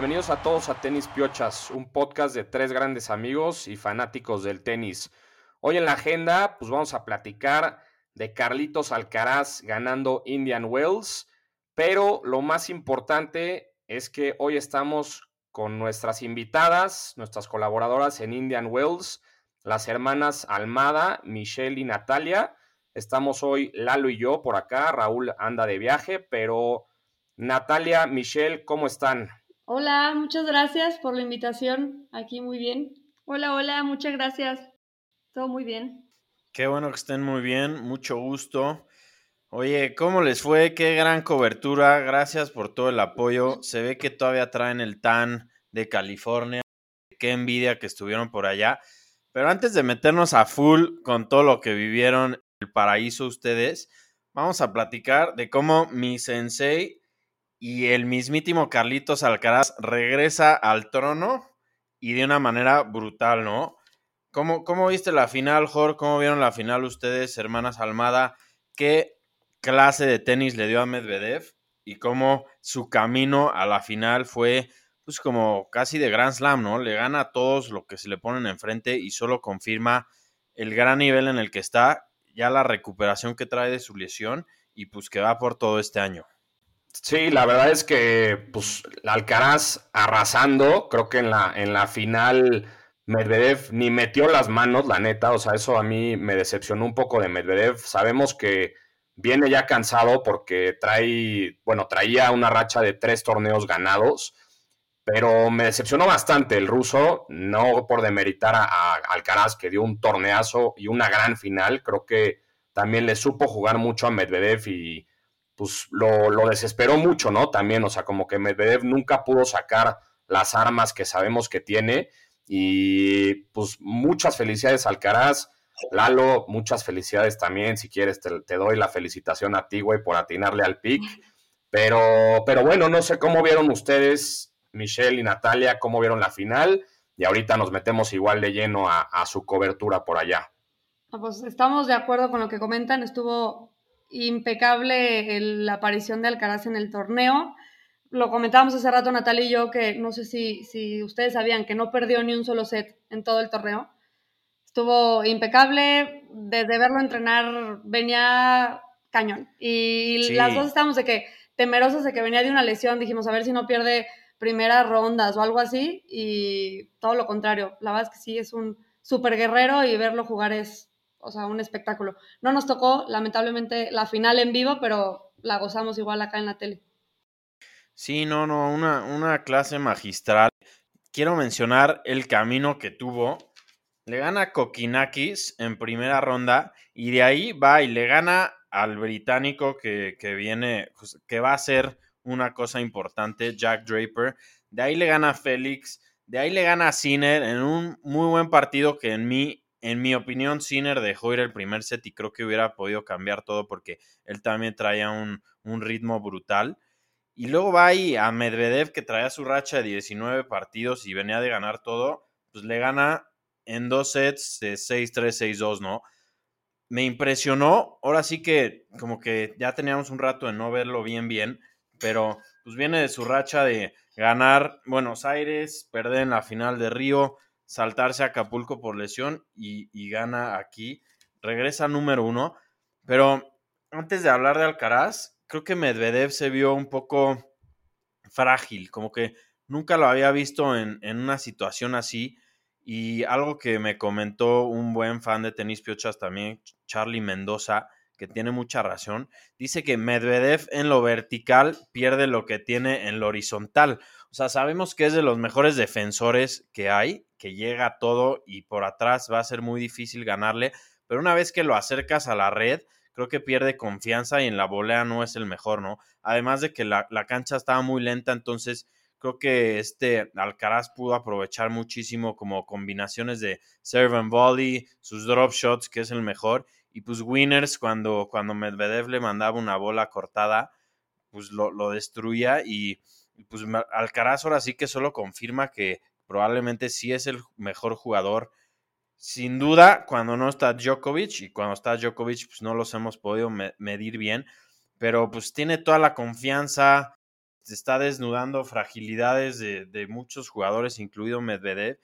Bienvenidos a todos a Tenis Piochas, un podcast de tres grandes amigos y fanáticos del tenis. Hoy en la agenda, pues vamos a platicar de Carlitos Alcaraz ganando Indian Wells, pero lo más importante es que hoy estamos con nuestras invitadas, nuestras colaboradoras en Indian Wells, las hermanas Almada, Michelle y Natalia. Estamos hoy Lalo y yo por acá, Raúl anda de viaje, pero Natalia, Michelle, ¿cómo están? Hola, muchas gracias por la invitación. Aquí muy bien. Hola, hola, muchas gracias. Todo muy bien. Qué bueno que estén muy bien, mucho gusto. Oye, ¿cómo les fue? Qué gran cobertura. Gracias por todo el apoyo. Se ve que todavía traen el TAN de California. Qué envidia que estuvieron por allá. Pero antes de meternos a full con todo lo que vivieron el paraíso ustedes, vamos a platicar de cómo mi sensei y el mismísimo Carlitos Alcaraz regresa al trono y de una manera brutal, ¿no? ¿Cómo, cómo viste la final, Jorge? ¿Cómo vieron la final ustedes, hermanas Almada? ¿Qué clase de tenis le dio a Medvedev? Y cómo su camino a la final fue, pues, como casi de Grand Slam, ¿no? Le gana a todos lo que se le ponen enfrente y solo confirma el gran nivel en el que está, ya la recuperación que trae de su lesión y pues que va por todo este año. Sí, la verdad es que pues Alcaraz arrasando, creo que en la, en la final Medvedev ni metió las manos, la neta, o sea, eso a mí me decepcionó un poco de Medvedev. Sabemos que viene ya cansado porque trae, bueno, traía una racha de tres torneos ganados, pero me decepcionó bastante el ruso, no por demeritar a, a Alcaraz que dio un torneazo y una gran final, creo que también le supo jugar mucho a Medvedev y pues lo, desesperó mucho, ¿no? También, o sea, como que Medvedev nunca pudo sacar las armas que sabemos que tiene. Y pues muchas felicidades Alcaraz. Lalo, muchas felicidades también. Si quieres, te, doy la felicitación a ti, güey, por atinarle al pick. Pero, pero bueno, no sé cómo vieron ustedes, Michelle y Natalia, cómo vieron la final. Y ahorita nos metemos igual de lleno a, su cobertura por allá. Ah, pues estamos de acuerdo con lo que comentan. Estuvo impecable la aparición de Alcaraz en el torneo. Lo comentábamos hace rato Natalia y yo que no sé si, si ustedes sabían que no perdió ni un solo set en todo el torneo. Estuvo impecable, desde verlo entrenar venía cañón. Y las dos estábamos de que temerosas de que venía de una lesión, dijimos a ver si no pierde primeras rondas o algo así, y todo lo contrario. La verdad es que sí, es un súper guerrero y verlo jugar es o sea, un espectáculo. No nos tocó, lamentablemente, la final en vivo, pero la gozamos igual acá en la tele. Sí, no, no, una, una clase magistral. Quiero mencionar el camino que tuvo. Le gana Kokinakis en primera ronda y de ahí va y le gana al británico que, que viene, pues, que va a ser una cosa importante, Jack Draper. De ahí le gana Félix, de ahí le gana a en un muy buen partido que en mí en mi opinión, Sinner dejó ir el primer set y creo que hubiera podido cambiar todo porque él también traía un, ritmo brutal. Y luego va ahí a Medvedev, que traía su racha de 19 partidos y venía de ganar todo, pues le gana en dos sets de 6-3, 6-2, ¿no? Me impresionó, ahora sí que como que ya teníamos un rato de no verlo bien, bien, pero pues viene de su racha de ganar Buenos Aires, perder en la final de Río, saltarse a Acapulco por lesión y, gana aquí. Regresa número uno. Pero antes de hablar de Alcaraz, creo que Medvedev se vio un poco frágil, como que nunca lo había visto en, en, una situación así. Y algo que me comentó un buen fan de tenis piochas también, Charlie Mendoza, que tiene mucha razón, dice que Medvedev en lo vertical pierde lo que tiene en lo horizontal. O sea, sabemos que es de los mejores defensores que hay, que llega todo y por atrás va a ser muy difícil ganarle, pero una vez que lo acercas a la red, creo que pierde confianza y en la volea no es el mejor, ¿no? Además de que la, cancha estaba muy lenta, entonces creo que este Alcaraz pudo aprovechar muchísimo como combinaciones de serve and volley, sus drop shots, que es el mejor, y pues winners cuando, cuando Medvedev le mandaba una bola cortada, pues lo, lo destruía y pues Alcaraz ahora sí que solo confirma que probablemente sí es el mejor jugador. Sin duda, cuando no está Djokovic y cuando está Djokovic, pues no los hemos podido medir bien, pero pues tiene toda la confianza, está desnudando fragilidades de, de muchos jugadores, incluido Medvedev,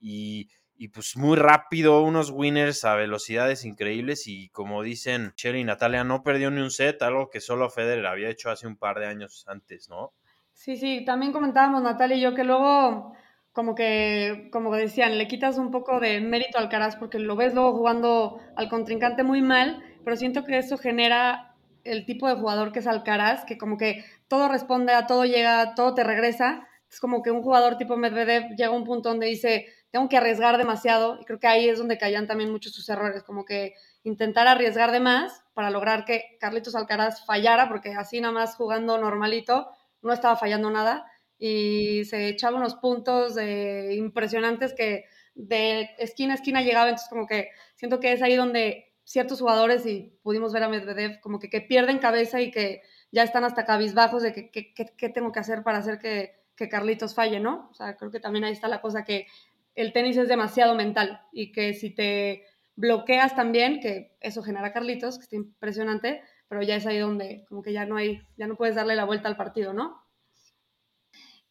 y, pues muy rápido, unos winners a velocidades increíbles, y como dicen Sherry y Natalia, no perdió ni un set, algo que solo Federer había hecho hace un par de años antes, ¿no? Sí, sí, también comentábamos Natalia y yo que luego como que, como decían, le quitas un poco de mérito al Alcaraz porque lo ves luego jugando al contrincante muy mal, pero siento que eso genera el tipo de jugador que es Alcaraz, que como que todo responde a todo llega, todo te regresa. Es como que un jugador tipo Medvedev llega a un punto donde dice, tengo que arriesgar demasiado, y creo que ahí es donde caían también muchos sus errores, como que intentar arriesgar de más para lograr que Carlitos Alcaraz fallara, porque así nada más jugando normalito no estaba fallando nada y se echaba unos puntos impresionantes que de esquina a esquina llegaba, entonces como que siento que es ahí donde ciertos jugadores, y pudimos ver a Medvedev, como que, que pierden cabeza y que ya están hasta cabizbajos de qué tengo que hacer para hacer que, que Carlitos falle, ¿no? O sea, creo que también ahí está la cosa que el tenis es demasiado mental y que si te bloqueas también, que eso genera Carlitos, que está impresionante, pero ya es ahí donde como que ya no hay, ya no puedes darle la vuelta al partido, ¿no?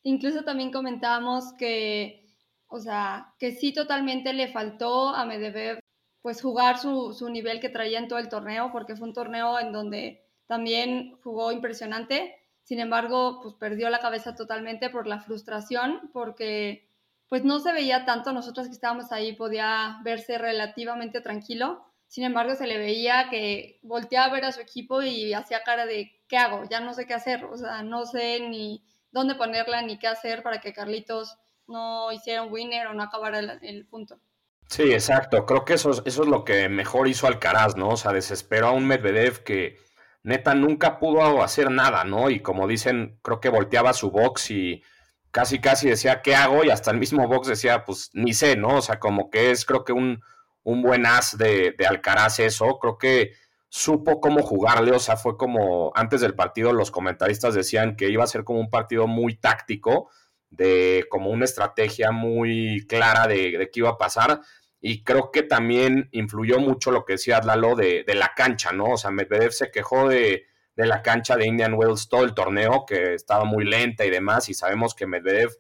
Incluso también comentábamos que, o sea, que sí totalmente le faltó a Medvedev pues jugar su, su nivel que traía en todo el torneo, porque fue un torneo en donde también jugó impresionante. Sin embargo, pues perdió la cabeza totalmente por la frustración, porque pues no se veía tanto, nosotros que estábamos ahí podía verse relativamente tranquilo, sin embargo se le veía que volteaba a ver a su equipo y hacía cara de, ¿qué hago? Ya no sé qué hacer, o sea, no sé ni, dónde ponerla ni qué hacer para que Carlitos no hiciera un winner o no acabara el, punto. Sí, exacto. Creo que eso es, eso es lo que mejor hizo Alcaraz, ¿no? O sea, desesperó a un Medvedev que neta nunca pudo hacer nada, ¿no? Y como dicen, creo que volteaba su box y casi casi decía, ¿qué hago? Y hasta el mismo box decía, pues ni sé, ¿no? O sea, como que es creo que un, un buen as de, de Alcaraz eso. Creo que supo cómo jugarle, o sea, fue como antes del partido los comentaristas decían que iba a ser como un partido muy táctico, de como una estrategia muy clara de, qué iba a pasar, y creo que también influyó mucho lo que decía Lalo de, de la cancha, ¿no? O sea, Medvedev se quejó de, de la cancha de Indian Wells todo el torneo, que estaba muy lenta y demás, y sabemos que Medvedev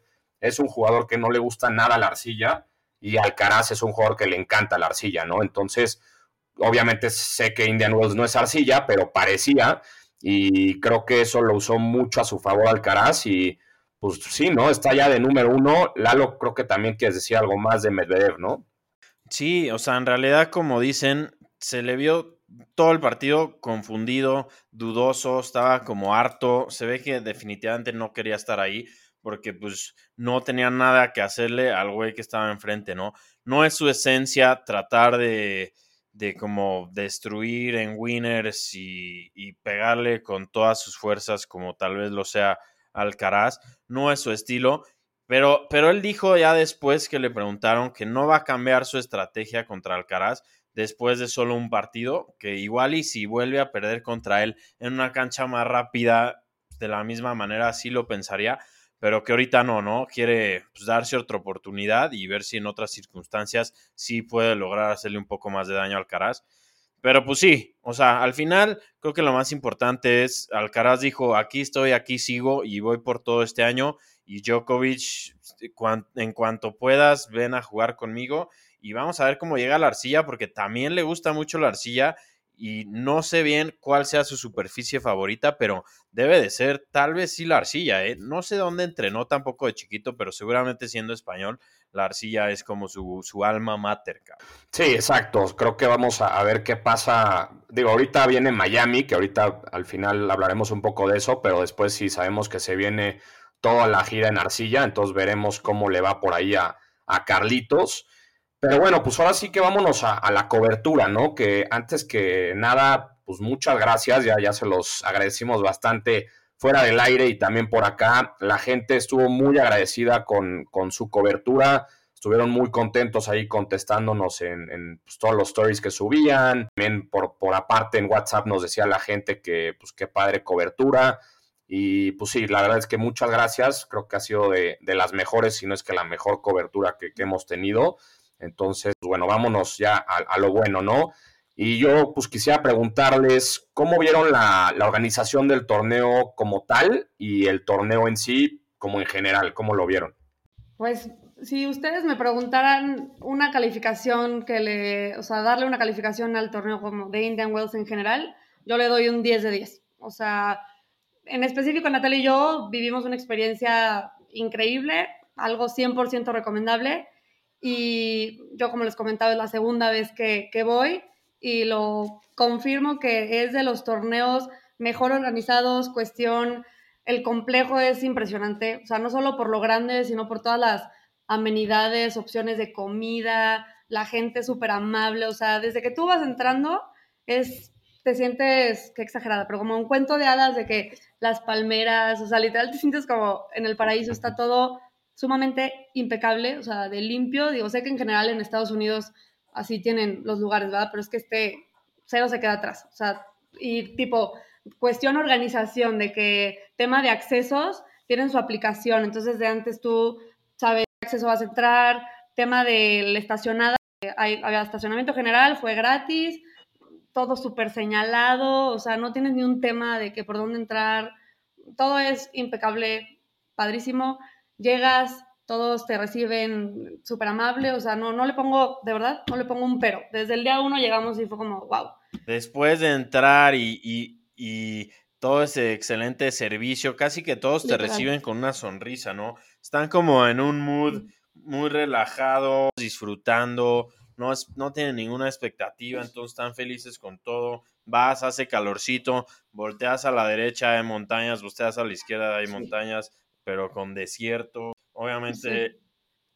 es un jugador que no le gusta nada la arcilla, y Alcaraz es un jugador que le encanta la arcilla, ¿no? Entonces, Obviamente sé que Indian Wells no es arcilla, pero parecía. Y creo que eso lo usó mucho a su favor Alcaraz. Y pues sí, ¿no? Está ya de número uno. Lalo, creo que también quieres decir algo más de Medvedev, ¿no? Sí, o sea, en realidad, como dicen, se le vio todo el partido confundido, dudoso, estaba como harto. Se ve que definitivamente no quería estar ahí porque pues no tenía nada que hacerle al güey que estaba enfrente, ¿no? No es su esencia tratar de de como destruir en winners y, pegarle con todas sus fuerzas como tal vez lo sea Alcaraz. No es su estilo, pero, pero él dijo ya después que le preguntaron que no va a cambiar su estrategia contra Alcaraz después de solo un partido, que igual y si vuelve a perder contra él en una cancha más rápida, de la misma manera sí lo pensaría, pero que ahorita no, ¿no? Quiere pues, darse otra oportunidad y ver si en otras circunstancias sí puede lograr hacerle un poco más de daño al Alcaraz. Pero pues sí, o sea, al final creo que lo más importante es, Alcaraz dijo, aquí estoy, aquí sigo y voy por todo este año y Djokovic, en cuanto puedas, ven a jugar conmigo y vamos a ver cómo llega la arcilla porque también le gusta mucho la arcilla y no sé bien cuál sea su superficie favorita, pero debe de ser tal vez sí la arcilla, ¿eh? No sé dónde entrenó tampoco de chiquito, pero seguramente siendo español, la arcilla es como su, su alma mater. Sí, exacto. Creo que vamos a, ver qué pasa. Digo, ahorita viene Miami, que ahorita al final hablaremos un poco de eso, pero después sí sabemos que se viene toda la gira en arcilla, entonces veremos cómo le va por ahí a, a Carlitos. Pero bueno, pues ahora sí que vámonos a, la cobertura, ¿no? Que antes que nada, pues muchas gracias, ya, ya se los agradecimos bastante fuera del aire y también por acá. La gente estuvo muy agradecida con, con su cobertura, estuvieron muy contentos ahí contestándonos en, pues, todos los stories que subían. También por, por aparte en WhatsApp nos decía la gente que pues qué padre cobertura. Y pues sí, la verdad es que muchas gracias. Creo que ha sido de, las mejores, si no es que la mejor cobertura que hemos tenido. Entonces, bueno, vámonos ya a, lo bueno, ¿no? Y yo pues quisiera preguntarles cómo vieron la, la organización del torneo como tal y el torneo en sí como en general, cómo lo vieron. Pues si ustedes me preguntaran una calificación que le, o sea, darle una calificación al torneo como de Indian Wells en general, yo le doy un 10 de 10. O sea, en específico Natalia y yo vivimos una experiencia increíble, algo 100% recomendable y yo como les comentaba es la segunda vez que, que voy y lo confirmo que es de los torneos mejor organizados, cuestión, el complejo es impresionante, o sea, no solo por lo grande, sino por todas las amenidades, opciones de comida, la gente súper amable, o sea, desde que tú vas entrando es, te sientes, qué exagerada, pero como un cuento de hadas de que las palmeras, o sea, literal te sientes como en el paraíso, está todo sumamente impecable, o sea, de limpio, digo, sé que en general en Estados Unidos así tienen los lugares, ¿verdad? Pero es que este cero se queda atrás, o sea, y tipo, cuestión organización, de que tema de accesos, tienen su aplicación, entonces de antes tú sabes qué acceso vas a entrar, tema del estacionada, hay, había estacionamiento general, fue gratis, todo súper señalado, o sea, no tienes ni un tema de que por dónde entrar, todo es impecable, padrísimo, llegas, todos te reciben súper amable, o sea, no, no le pongo, de verdad, no le pongo un pero. Desde el día uno llegamos y fue como, wow. Después de entrar y, y, y todo ese excelente servicio, casi que todos te reciben con una sonrisa, ¿no? Están como en un mood muy relajado, disfrutando, no, es, no tienen ninguna expectativa, entonces están felices con todo. Vas, hace calorcito, volteas a la derecha, hay montañas, volteas a la izquierda, hay Sí. montañas, pero con desierto. Obviamente,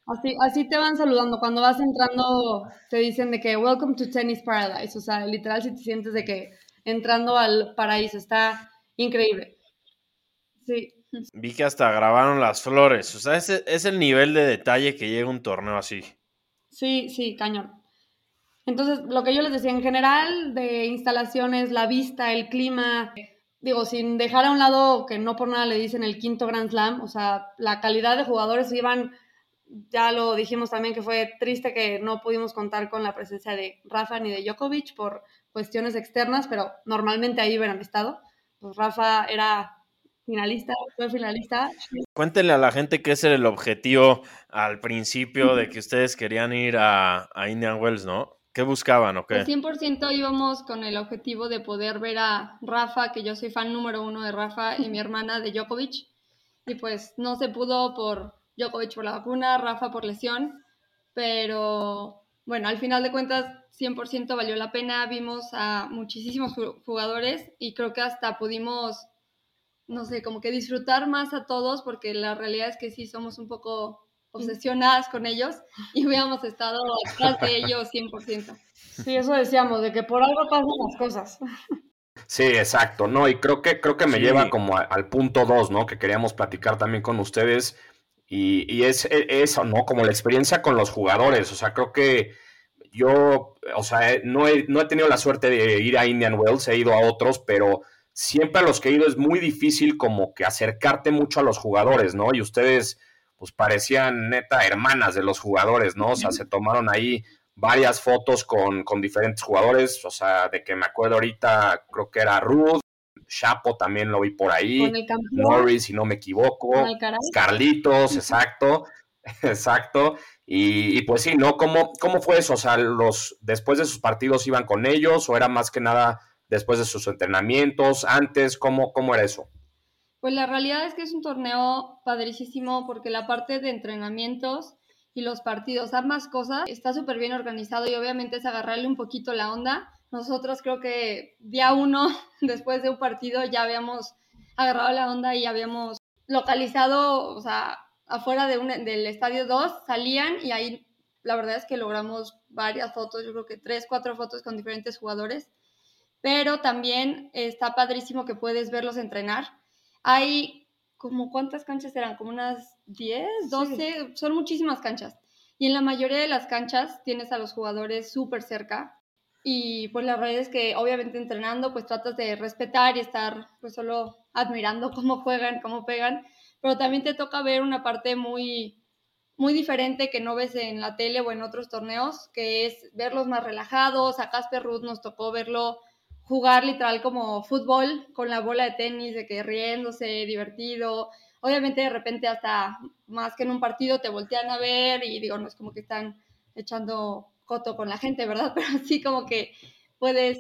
Así, así te van saludando. Cuando vas entrando, te dicen de que Welcome to Tennis Paradise. O sea, literal, si te sientes de que entrando al paraíso, está increíble. Sí, vi que hasta grabaron las flores. O sea, ese es el nivel de detalle que llega un torneo así. sí, sí, cañón. Entonces, lo que yo les decía en general de instalaciones, la vista, el clima, digo, sin dejar a un lado que no por nada le dicen el quinto Grand Slam, o sea, la calidad de jugadores iban, ya lo dijimos también que fue triste que no pudimos contar con la presencia de Rafa ni de Djokovic por cuestiones externas, pero normalmente ahí hubieran estado. Pues Rafa era finalista, fue finalista. Cuéntenle a la gente ese era el objetivo al principio de que ustedes querían ir a Indian Wells, ¿no? ¿Qué buscaban o qué? Pues 100% íbamos con el objetivo de poder ver a Rafa, que yo soy fan número uno de Rafa, y mi hermana de Djokovic. Y pues no se pudo por Djokovic por la vacuna, Rafa por lesión, pero bueno, al final de cuentas 100% valió la pena, vimos a muchísimos ju- jugadores y creo que hasta pudimos, no sé, como que disfrutar más a todos, porque la realidad es que sí somos un poco obsesionadas con ellos y hubiéramos estado atrás de ellos 100%. Sí, eso decíamos, de que por algo pasan las cosas. Sí, exacto, ¿no? Y creo que, creo que me Sí. lleva como a- al punto dos, ¿no? Que queríamos platicar también con ustedes. Y, y es e- eso, ¿no? Como la experiencia con los jugadores. O sea, creo que yo, o sea, eh, no he, no he tenido la suerte de ir a Indian Wells, he ido a otros, pero siempre a los que he ido es muy difícil como que acercarte mucho a los jugadores, ¿no? Y ustedes, pues parecían neta hermanas de los jugadores, ¿no? O sea, se tomaron ahí varias fotos con, con diferentes jugadores, o sea, de que me acuerdo ahorita, creo que era Ruth, Chapo también lo vi por ahí, Norris, si no me equivoco. Carlitos, exacto, exacto. Y, y pues sí, ¿no? ¿Cómo, ¿Cómo fue eso? O sea, los, después de sus partidos iban con ellos o era más que nada después de sus entrenamientos, antes, ¿cómo, cómo era eso? Pues la realidad es que es un torneo padricísimo porque la parte de entrenamientos y los partidos, ambas cosas, está súper bien organizado y obviamente es agarrarle un poquito la onda. Nosotros creo que día uno, después de un partido, ya habíamos agarrado la onda y habíamos localizado, o sea, afuera de un, del estadio 2, salían y ahí la verdad es que logramos varias fotos, yo creo que tres, cuatro fotos con diferentes jugadores, pero también está padrísimo que puedes verlos entrenar. Hay como cuántas canchas eran, como unas 10, 12, son muchísimas canchas. Y en la mayoría de las canchas tienes a los jugadores súper cerca. Y pues la realidad es que obviamente entrenando pues tratas de respetar y estar pues solo admirando cómo juegan, cómo pegan, pero también te toca ver una parte muy muy diferente que no ves en la tele o en otros torneos, que es verlos más relajados. A Casper Ruth nos tocó verlo jugar literal como fútbol con la bola de tenis, de que riéndose, divertido. Obviamente de repente hasta más que en un partido te voltean a ver y digo, no es como que están echando coto con la gente, ¿verdad? Pero sí como que puedes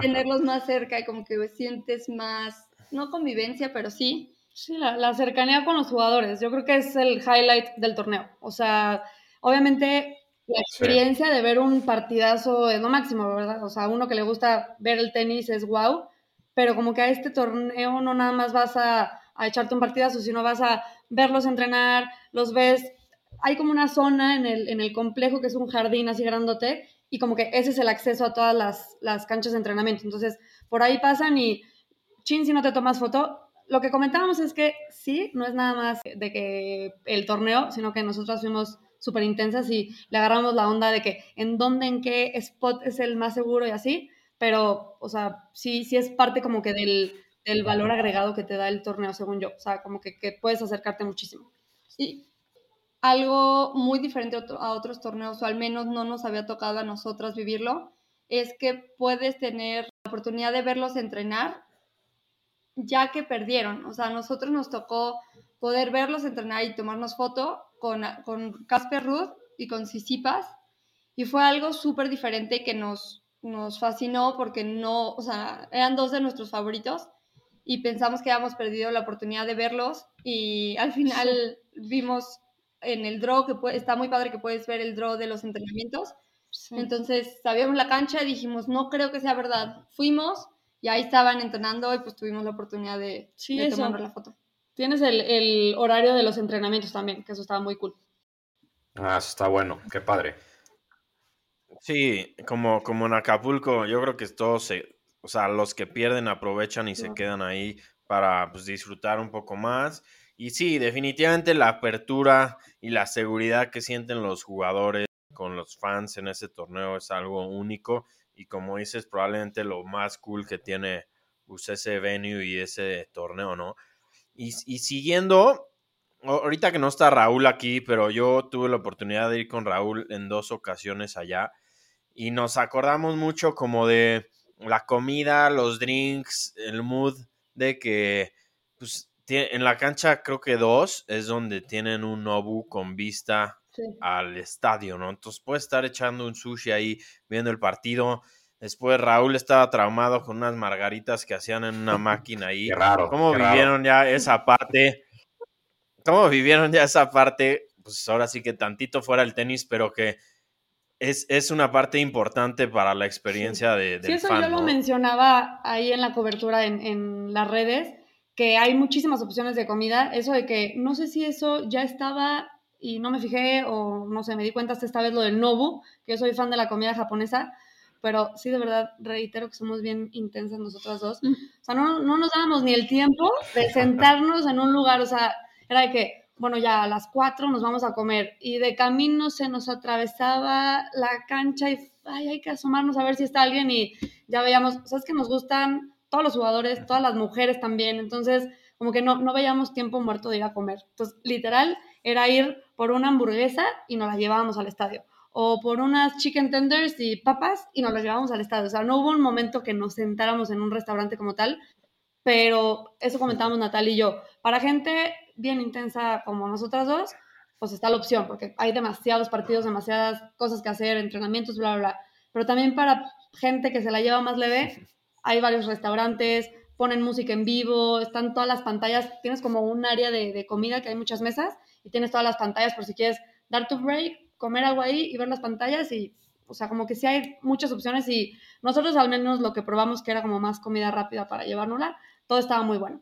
tenerlos más cerca y como que sientes más, no convivencia, pero sí. Sí, la, cercanía con los jugadores, yo creo que es el highlight del torneo. O sea, obviamente la experiencia de ver un partidazo es lo máximo, ¿verdad? O sea, uno que le gusta ver el tenis es wow, pero como que a este torneo no nada más vas a, a echarte un partidazo, sino vas a verlos entrenar, los ves. Hay como una zona en el, en el complejo que es un jardín así grandote y como que ese es el acceso a todas las, las canchas de entrenamiento. Entonces, por ahí pasan y, chin, si no te tomas foto, lo que comentábamos es que sí, no es nada más de que el torneo, sino que nosotras fuimos súper intensas y le agarramos la onda de que en dónde, en qué spot es el más seguro y así, pero, o sea, sí, sí es parte como que del, del valor agregado que te da el torneo, según yo, o sea, como que, que puedes acercarte muchísimo. Sí, algo muy diferente a otros torneos, o al menos no nos había tocado a nosotras vivirlo, es que puedes tener la oportunidad de verlos entrenar ya que perdieron. O sea, a nosotros nos tocó poder verlos entrenar y tomarnos foto con, con Casper Ruth y con Sisipas. Y fue algo súper diferente que nos, nos fascinó porque no, o sea, eran dos de nuestros favoritos y pensamos que habíamos perdido la oportunidad de verlos y al final vimos en el draw, que está muy padre que puedes ver el draw de los entrenamientos. Entonces, sabíamos la cancha y dijimos, no creo que sea verdad. Fuimos y ahí estaban entrenando y pues tuvimos la oportunidad de, tomar la foto. Tienes el, horario de los entrenamientos también, que eso estaba muy cool. Ah, eso está bueno, qué padre. Sí, como, como en Acapulco, yo creo que todos se, o sea, los que pierden aprovechan y se quedan ahí para pues, disfrutar un poco más y sí, definitivamente la apertura y la seguridad que sienten los jugadores con los fans en ese torneo es algo único y como dices, probablemente lo más cool que tiene pues, ese venue y ese torneo, ¿no? Y, y siguiendo, ahorita que no está Raúl aquí, pero yo tuve la oportunidad de ir con Raúl en dos ocasiones allá y nos acordamos mucho como de la comida, los drinks, el mood de que pues en la cancha creo que dos es donde tienen un Nobu con vista al estadio, ¿no? Entonces puede estar echando un sushi ahí viendo el partido. Después Raúl estaba traumado con unas margaritas que hacían en una máquina ahí. Qué raro. ¿Cómo vivieron ya esa parte? ¿Cómo vivieron ya esa parte? Pues ahora sí que tantito fuera el tenis, pero que es, es una parte importante para la experiencia de, del sí, eso yo lo mencionaba ahí en la cobertura en, en las redes que hay muchísimas opciones de comida. Eso de que no sé si eso ya estaba y no me fijé o no sé, me di cuenta hasta esta vez lo del Nobu, que yo soy fan de la comida japonesa, pero sí de verdad reitero que somos bien intensas nosotras dos. O sea, no, no nos dábamos ni el tiempo de sentarnos en un lugar, o sea, era de que, bueno, ya a las cuatro nos vamos a comer y de camino se nos atravesaba la cancha y ay, hay que asomarnos a ver si está alguien y ya veíamos, ¿sabes que nos gustan? todos los jugadores, todas las mujeres también, entonces como que no, no veíamos tiempo muerto de ir a comer. Entonces, literal, era ir por una hamburguesa y nos la llevábamos al estadio. O por unas chicken tenders y papas y nos las llevábamos al estadio. O sea, no hubo un momento que nos sentáramos en un restaurante como tal, pero eso comentábamos Natal y yo. Para gente bien intensa como nosotras dos, pues está la opción, porque hay demasiados partidos, demasiadas cosas que hacer, entrenamientos, bla, bla, bla. Pero también para gente que se la lleva más leve, hay varios restaurantes, ponen música en vivo, están todas las pantallas, tienes como un área de, comida que hay muchas mesas y tienes todas las pantallas por si quieres dar tu break, comer algo ahí y ver las pantallas y, o sea, como que sí hay muchas opciones y nosotros al menos lo que probamos que era como más comida rápida para llevárnosla, todo estaba muy bueno.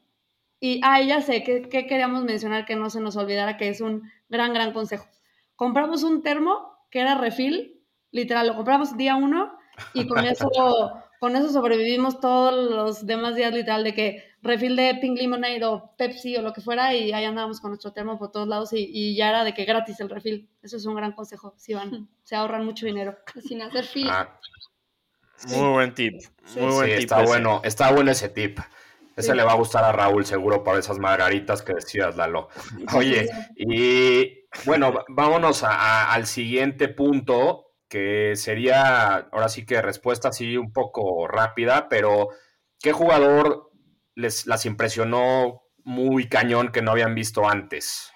Y, ah, ya sé, ¿qué, ¿qué queríamos mencionar que no se nos olvidara que es un gran, gran consejo? Compramos un termo que era refil, literal, lo compramos día uno y con eso con eso sobrevivimos todos los demás días literal de que refil de Pink Lemonade o Pepsi o lo que fuera y ahí andábamos con nuestro termo por todos lados y, ya era de que gratis el refil. Eso es un gran consejo, si van, se ahorran mucho dinero. Sin hacer fila. Ah, muy buen tip. Muy buen tip está bueno, está bueno ese tip. Ese le va a gustar a Raúl seguro para esas margaritas que decías, Lalo. Oye, y Bueno, vámonos al siguiente punto, que sería, ahora sí que respuesta así un poco rápida, pero ¿qué jugador les las impresionó muy cañón que no habían visto antes?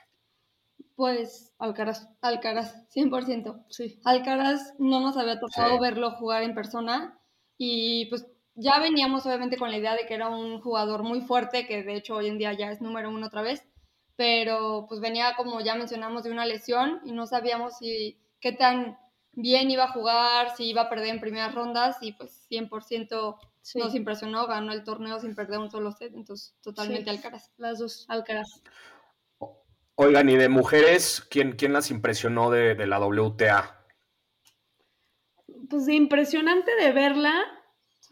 Pues Alcaraz, Alcaraz, 100%. Sí. Alcaraz no nos había tocado verlo jugar en persona y pues ya veníamos obviamente con la idea de que era un jugador muy fuerte, que de hecho hoy en día ya es número uno otra vez, pero pues venía como ya mencionamos de una lesión y no sabíamos si qué tan bien iba a jugar, si iba a perder en primeras rondas y pues 100% nos impresionó, ganó el torneo sin perder un solo set, entonces totalmente Alcaraz. Las dos Alcaraz. Oigan, y de mujeres, ¿quién, quién las impresionó de, de la WTA? Pues impresionante de verla,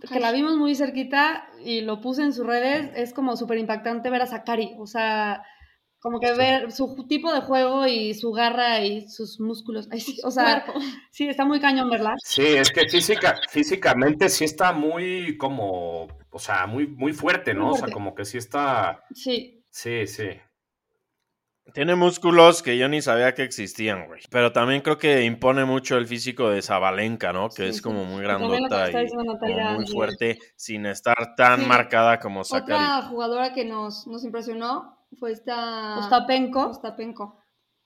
que la vimos muy cerquita y lo puse en sus redes, es como súper impactante ver a Sakari, o sea, como que ver su tipo de juego y su garra y sus músculos, o sea, sí, está muy cañón verla. Sí, es que física, físicamente sí está muy como, o sea, muy, muy fuerte, ¿no? O sea, como que sí está... Sí. Sí, sí. Tiene músculos que yo ni sabía que existían, güey. Pero también creo que impone mucho el físico de Zabalenka, ¿no? Que es como muy grandota y muy fuerte sin estar tan marcada como Sakari. Otra jugadora que nos, nos impresionó fue esta... Ostapenko. Ostapenko.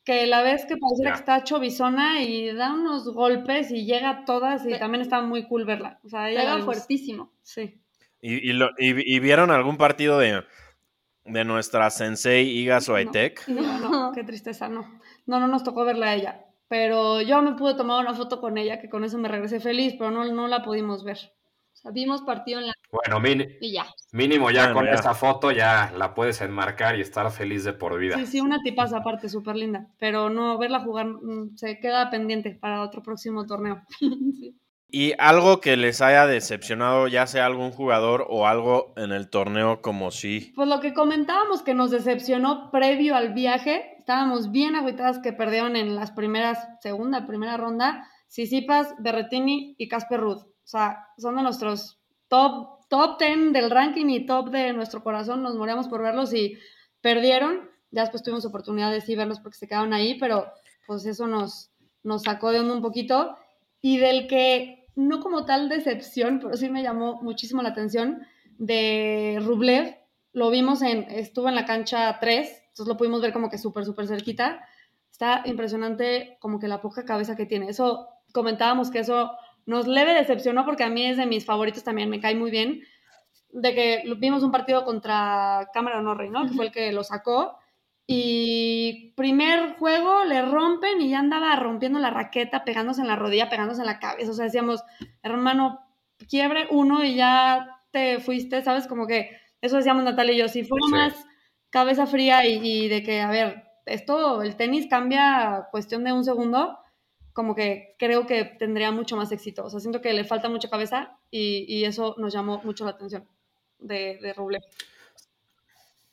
Que la vez que parece que está chovizona y da unos golpes y llega a todas y también está muy cool verla. O sea, ella Pega fuertísimo. Sí. ¿Y, y vieron algún partido de de nuestra sensei Iga Swiatek. No, no, qué tristeza, no. No, no nos tocó verla a ella. Pero yo me pude tomar una foto con ella, que con eso me regresé feliz, pero no, no la pudimos ver. O sea, vimos partido en la... Bueno, mínimo ya con esa foto ya la puedes enmarcar y estar feliz de por vida. Sí, sí, una tipaza aparte, súper linda. Pero no, verla jugar mm, se queda pendiente para otro próximo torneo. sí. Y algo que les haya decepcionado, ya sea algún jugador o algo en el torneo como si. Pues lo que comentábamos que nos decepcionó previo al viaje, estábamos bien agüitadas que perdieron en las primeras, segunda, primera ronda, Sisipas, Berretini y Casper Ruth. O sea, son de nuestros top, top 10 del ranking y top de nuestro corazón. Nos moríamos por verlos y perdieron. Ya después tuvimos oportunidad de sí verlos porque se quedaron ahí, pero pues eso nos, nos sacó de onda un poquito. Y del que no como tal decepción, pero sí me llamó muchísimo la atención de Rublev. Lo vimos en, estuvo en la cancha 3, entonces lo pudimos ver como que súper, súper cerquita. Está impresionante como que la poca cabeza que tiene. Eso comentábamos que eso nos leve decepcionó porque a mí es de mis favoritos también, me cae muy bien. De que vimos un partido contra Cameron Norrie, ¿no? Que fue el que lo sacó y primer juego le rompen y ya andaba rompiendo la raqueta, pegándose en la rodilla, pegándose en la cabeza. O sea, decíamos, hermano, quiebre uno y ya te fuiste, ¿sabes? Como que eso decíamos Natalia y yo. Si fuera más cabeza fría y, de que, a ver, esto, el tenis cambia cuestión de un segundo, como que creo que tendría mucho más éxito. O sea, siento que le falta mucha cabeza y, eso nos llamó mucho la atención de, de Ruble.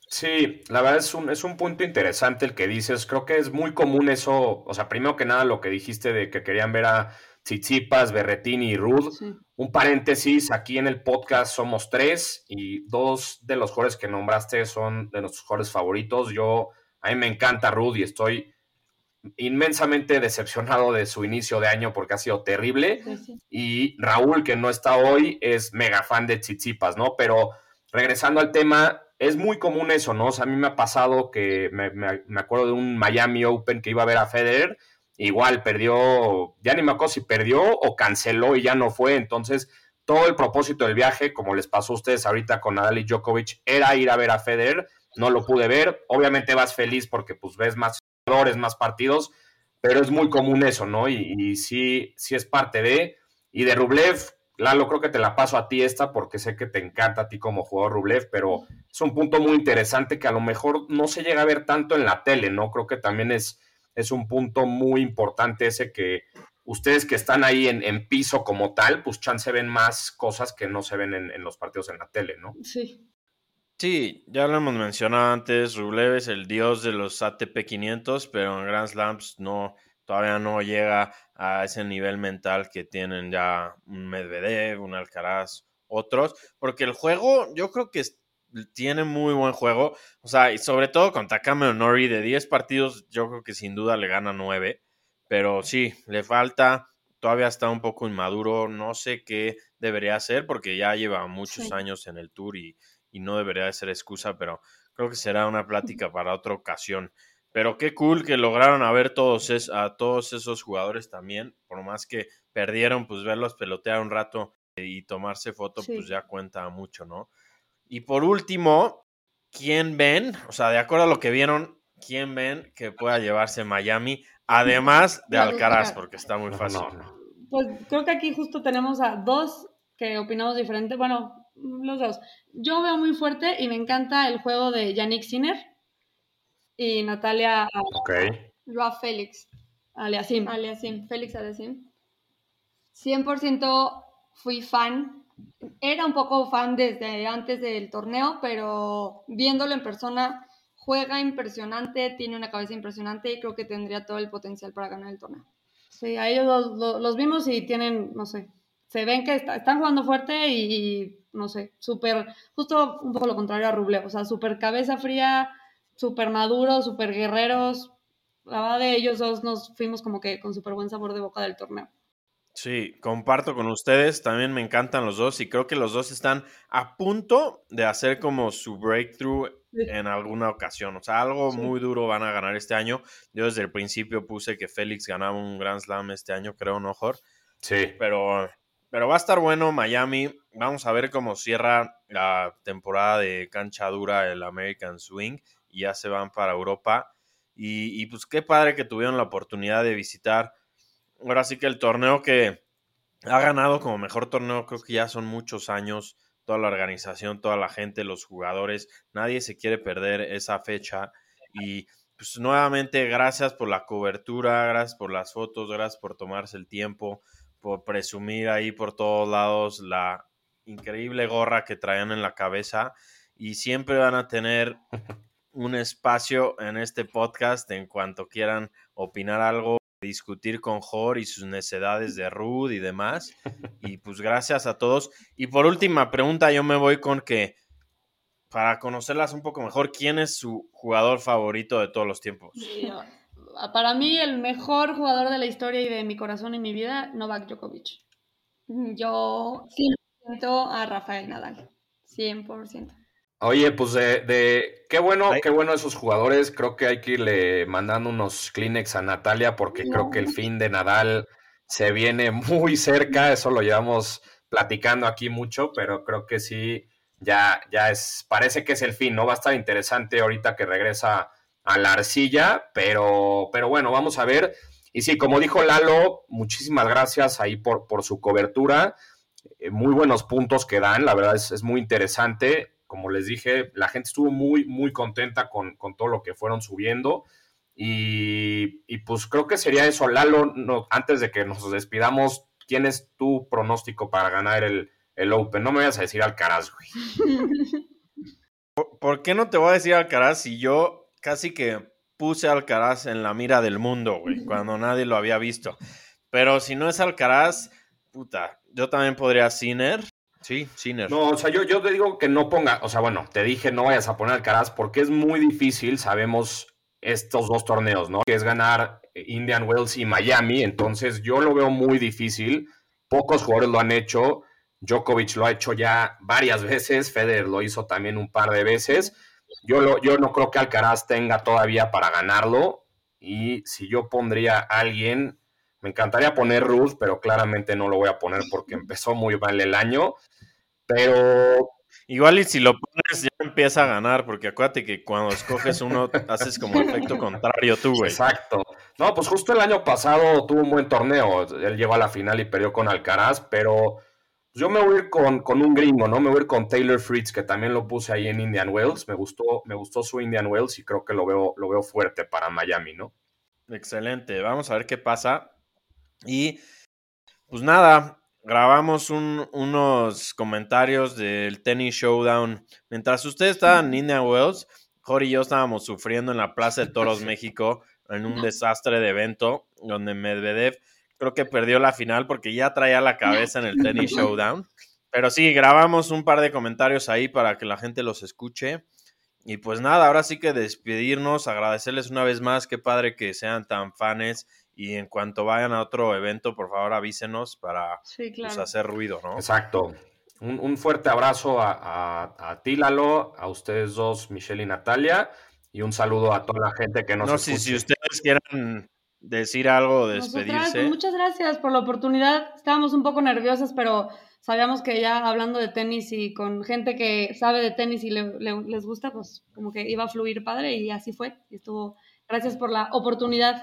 Sí, la verdad es un, es un punto interesante el que dices. Creo que es muy común eso. O sea, primero que nada, lo que dijiste de que querían ver a Tsitsipas, Berretini y Rud. Un paréntesis, aquí en el podcast somos tres y dos de los jugadores que nombraste son de nuestros jugadores favoritos. Yo, a mí me encanta Rud y estoy inmensamente decepcionado de su inicio de año porque ha sido terrible. Y Raúl, que no está hoy, es mega fan de Tsitsipas, ¿no? Pero regresando al tema, es muy común eso, ¿no? O sea, a mí me ha pasado que me, acuerdo de un Miami Open que iba a ver a Federer, igual perdió, ya ni me acuerdo si perdió o canceló y ya no fue, entonces todo el propósito del viaje, como les pasó a ustedes ahorita con Nadal y Djokovic, era ir a ver a Federer, no lo pude ver, obviamente vas feliz porque pues ves más más partidos, pero es muy común eso, ¿no? Y, y sí, sí es parte de, y de Rublev, Lalo, creo que te la paso a ti esta porque sé que te encanta a ti como jugador Rublev, pero es un punto muy interesante que a lo mejor no se llega a ver tanto en la tele, ¿no? Creo que también es, es un punto muy importante ese que ustedes que están ahí en, piso como tal, pues chance ven más cosas que no se ven en, los partidos en la tele, ¿no? Sí. Sí, ya lo hemos mencionado antes, Rublev es el dios de los ATP 500, pero en Grand Slams no, todavía no llega a ese nivel mental que tienen ya un Medvedev, un Alcaraz, otros, porque el juego yo creo que tiene muy buen juego. O sea, y sobre todo con Takame Nori, de 10 partidos, yo creo que sin duda le gana 9. Pero sí, le falta. Todavía está un poco inmaduro. No sé qué debería hacer porque ya lleva muchos Sí. años en el tour y, y no debería de ser excusa, pero creo que será una plática para otra ocasión. Pero qué cool que lograron a ver todos es, a todos esos jugadores también, por más que perdieron, pues verlos pelotear un rato y tomarse foto, Sí. pues ya cuenta mucho, ¿no? Y por último, ¿quién ven? O sea, de acuerdo a lo que vieron, ¿quién ven que pueda llevarse Miami? Además de Alcaraz, porque está muy No, fácil. no, no. Pues creo que aquí justo tenemos a dos que opinamos diferente. Bueno, los dos. Yo veo muy fuerte y me encanta el juego de Yannick Sinner y Natalia Ok. Joao Félix, Aliasim. Aliasim, Félix Aliasim. 100% fui fan. Era un poco fan desde antes del torneo, pero viéndolo en persona, juega impresionante, tiene una cabeza impresionante y creo que tendría todo el potencial para ganar el torneo. Sí, a ellos los, los- los vimos y tienen, no sé, se ven que está- están jugando fuerte y, y, no sé, súper, justo un poco lo contrario a Rublev, o sea, súper cabeza fría, súper maduros, súper guerreros. La verdad de ellos dos nos fuimos como que con súper buen sabor de boca del torneo. Sí, comparto con ustedes, también me encantan los dos y creo que los dos están a punto de hacer como su breakthrough en alguna ocasión. O sea, algo Sí. muy duro van a ganar este año. Yo desde el principio puse que Félix ganaba un Grand Slam este año, creo, ¿no, Jor? Sí. Pero, pero va a estar bueno Miami. Vamos a ver cómo cierra la temporada de cancha dura el American Swing y ya se van para Europa. Y, y pues qué padre que tuvieron la oportunidad de visitar. Ahora sí que el torneo que ha ganado como mejor torneo, creo que ya son muchos años. Toda la organización, toda la gente, los jugadores, nadie se quiere perder esa fecha. Y pues nuevamente, gracias por la cobertura, gracias por las fotos, gracias por tomarse el tiempo por presumir ahí por todos lados la increíble gorra que traían en la cabeza y siempre van a tener un espacio en este podcast en cuanto quieran opinar algo, discutir con Jor y sus necedades de Rude y demás. Y pues gracias a todos. Y por última pregunta, yo me voy con que para conocerlas un poco mejor, ¿quién es su jugador favorito de todos los tiempos? Para mí, el mejor jugador de la historia y de mi corazón y mi vida, Novak Djokovic. Yo 100% a Rafael Nadal. 100%. Oye, pues de, de- qué bueno, qué bueno esos jugadores. Creo que hay que irle mandando unos Kleenex a Natalia porque creo que el fin de Nadal se viene muy cerca. Eso lo llevamos platicando aquí mucho, pero creo que sí, ya, ya es, parece que es el fin, ¿no? Va a estar interesante ahorita que regresa a la arcilla, pero, pero bueno, vamos a ver. Y sí, como dijo Lalo, muchísimas gracias ahí por, por su cobertura. Eh, muy buenos puntos que dan, la verdad es, es muy interesante. Como les dije, la gente estuvo muy, muy contenta con, con todo lo que fueron subiendo. Y, y pues creo que sería eso. Lalo, no, antes de que nos despidamos, ¿quién es tu pronóstico para ganar el, el Open? No me vayas a decir Alcaraz, güey. ¿Por, qué no te voy a decir Alcaraz si yo casi que puse Alcaraz en la mira del mundo, güey, cuando nadie lo había visto? Pero si no es Alcaraz, puta, yo también podría Sinner. Sí, Sinner. No, o sea, yo, yo te digo que no ponga, o sea, bueno, te dije no vayas a poner Alcaraz porque es muy difícil, sabemos estos dos torneos, ¿no? Que es ganar Indian Wells y Miami, entonces yo lo veo muy difícil. Pocos jugadores lo han hecho. Djokovic lo ha hecho ya varias veces, Federer lo hizo también un par de veces. Yo, lo, yo no creo que Alcaraz tenga todavía para ganarlo. Y si yo pondría a alguien, me encantaría poner Ruth, pero claramente no lo voy a poner porque empezó muy mal el año. Pero Igual y si lo pones ya empieza a ganar, porque acuérdate que cuando escoges uno haces como efecto contrario tú, güey. Exacto. No, pues justo el año pasado tuvo un buen torneo. Él llegó a la final y perdió con Alcaraz, pero yo me voy a ir con, con un gringo, ¿no? Me voy a ir con Taylor Fritz, que también lo puse ahí en Indian Wells. Me gustó, me gustó su Indian Wells y creo que lo veo, lo veo fuerte para Miami, ¿no? Excelente, vamos a ver qué pasa. Y pues nada, grabamos un- unos comentarios del Tennis Showdown. Mientras ustedes estaban en Indian Wells, Jorge y yo estábamos sufriendo en la Plaza de Toros México en un desastre de evento donde Medvedev creo que perdió la final porque ya traía la cabeza en el Tennis Showdown. Pero sí, grabamos un par de comentarios ahí para que la gente los escuche. Y pues nada, ahora sí que despedirnos, agradecerles una vez más, qué padre que sean tan fanes y en cuanto vayan a otro evento, por favor avísenos para Sí, pues, claro. hacer ruido, ¿no? Exacto. Un, un fuerte abrazo a, a, a ti, Lalo, a ustedes dos, Michelle y Natalia, y un saludo a toda la gente que nos No sé escuche. si ustedes quieran decir algo Nosotras, despedirse. pues, muchas gracias por la oportunidad. Estábamos un poco nerviosas, pero sabíamos que ya hablando de tenis y con gente que sabe de tenis y le- le- les gusta, pues como que iba a fluir padre y así fue. Y estuvo. Gracias por la oportunidad.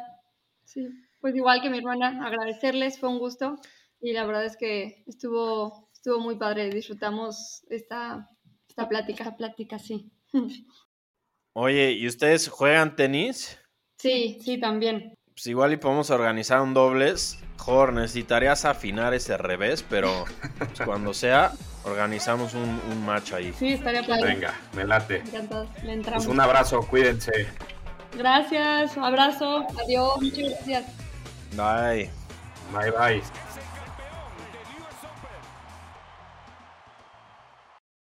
Sí, pues igual que mi hermana, agradecerles, fue un gusto y la verdad es que estuvo, estuvo muy padre, disfrutamos esta, esta plática. Esta plática, sí. Oye, ¿y ustedes juegan tenis? Sí, Sí, también. Pues igual y podemos organizar un dobles. Jor, necesitarías afinar ese revés, pero pues, cuando sea, organizamos un, un match ahí. Sí, estaría padre. Venga, me late. Le entramos. Pues un abrazo, cuídense. Gracias, abrazo. Adiós, muchas gracias. Bye. Bye bye.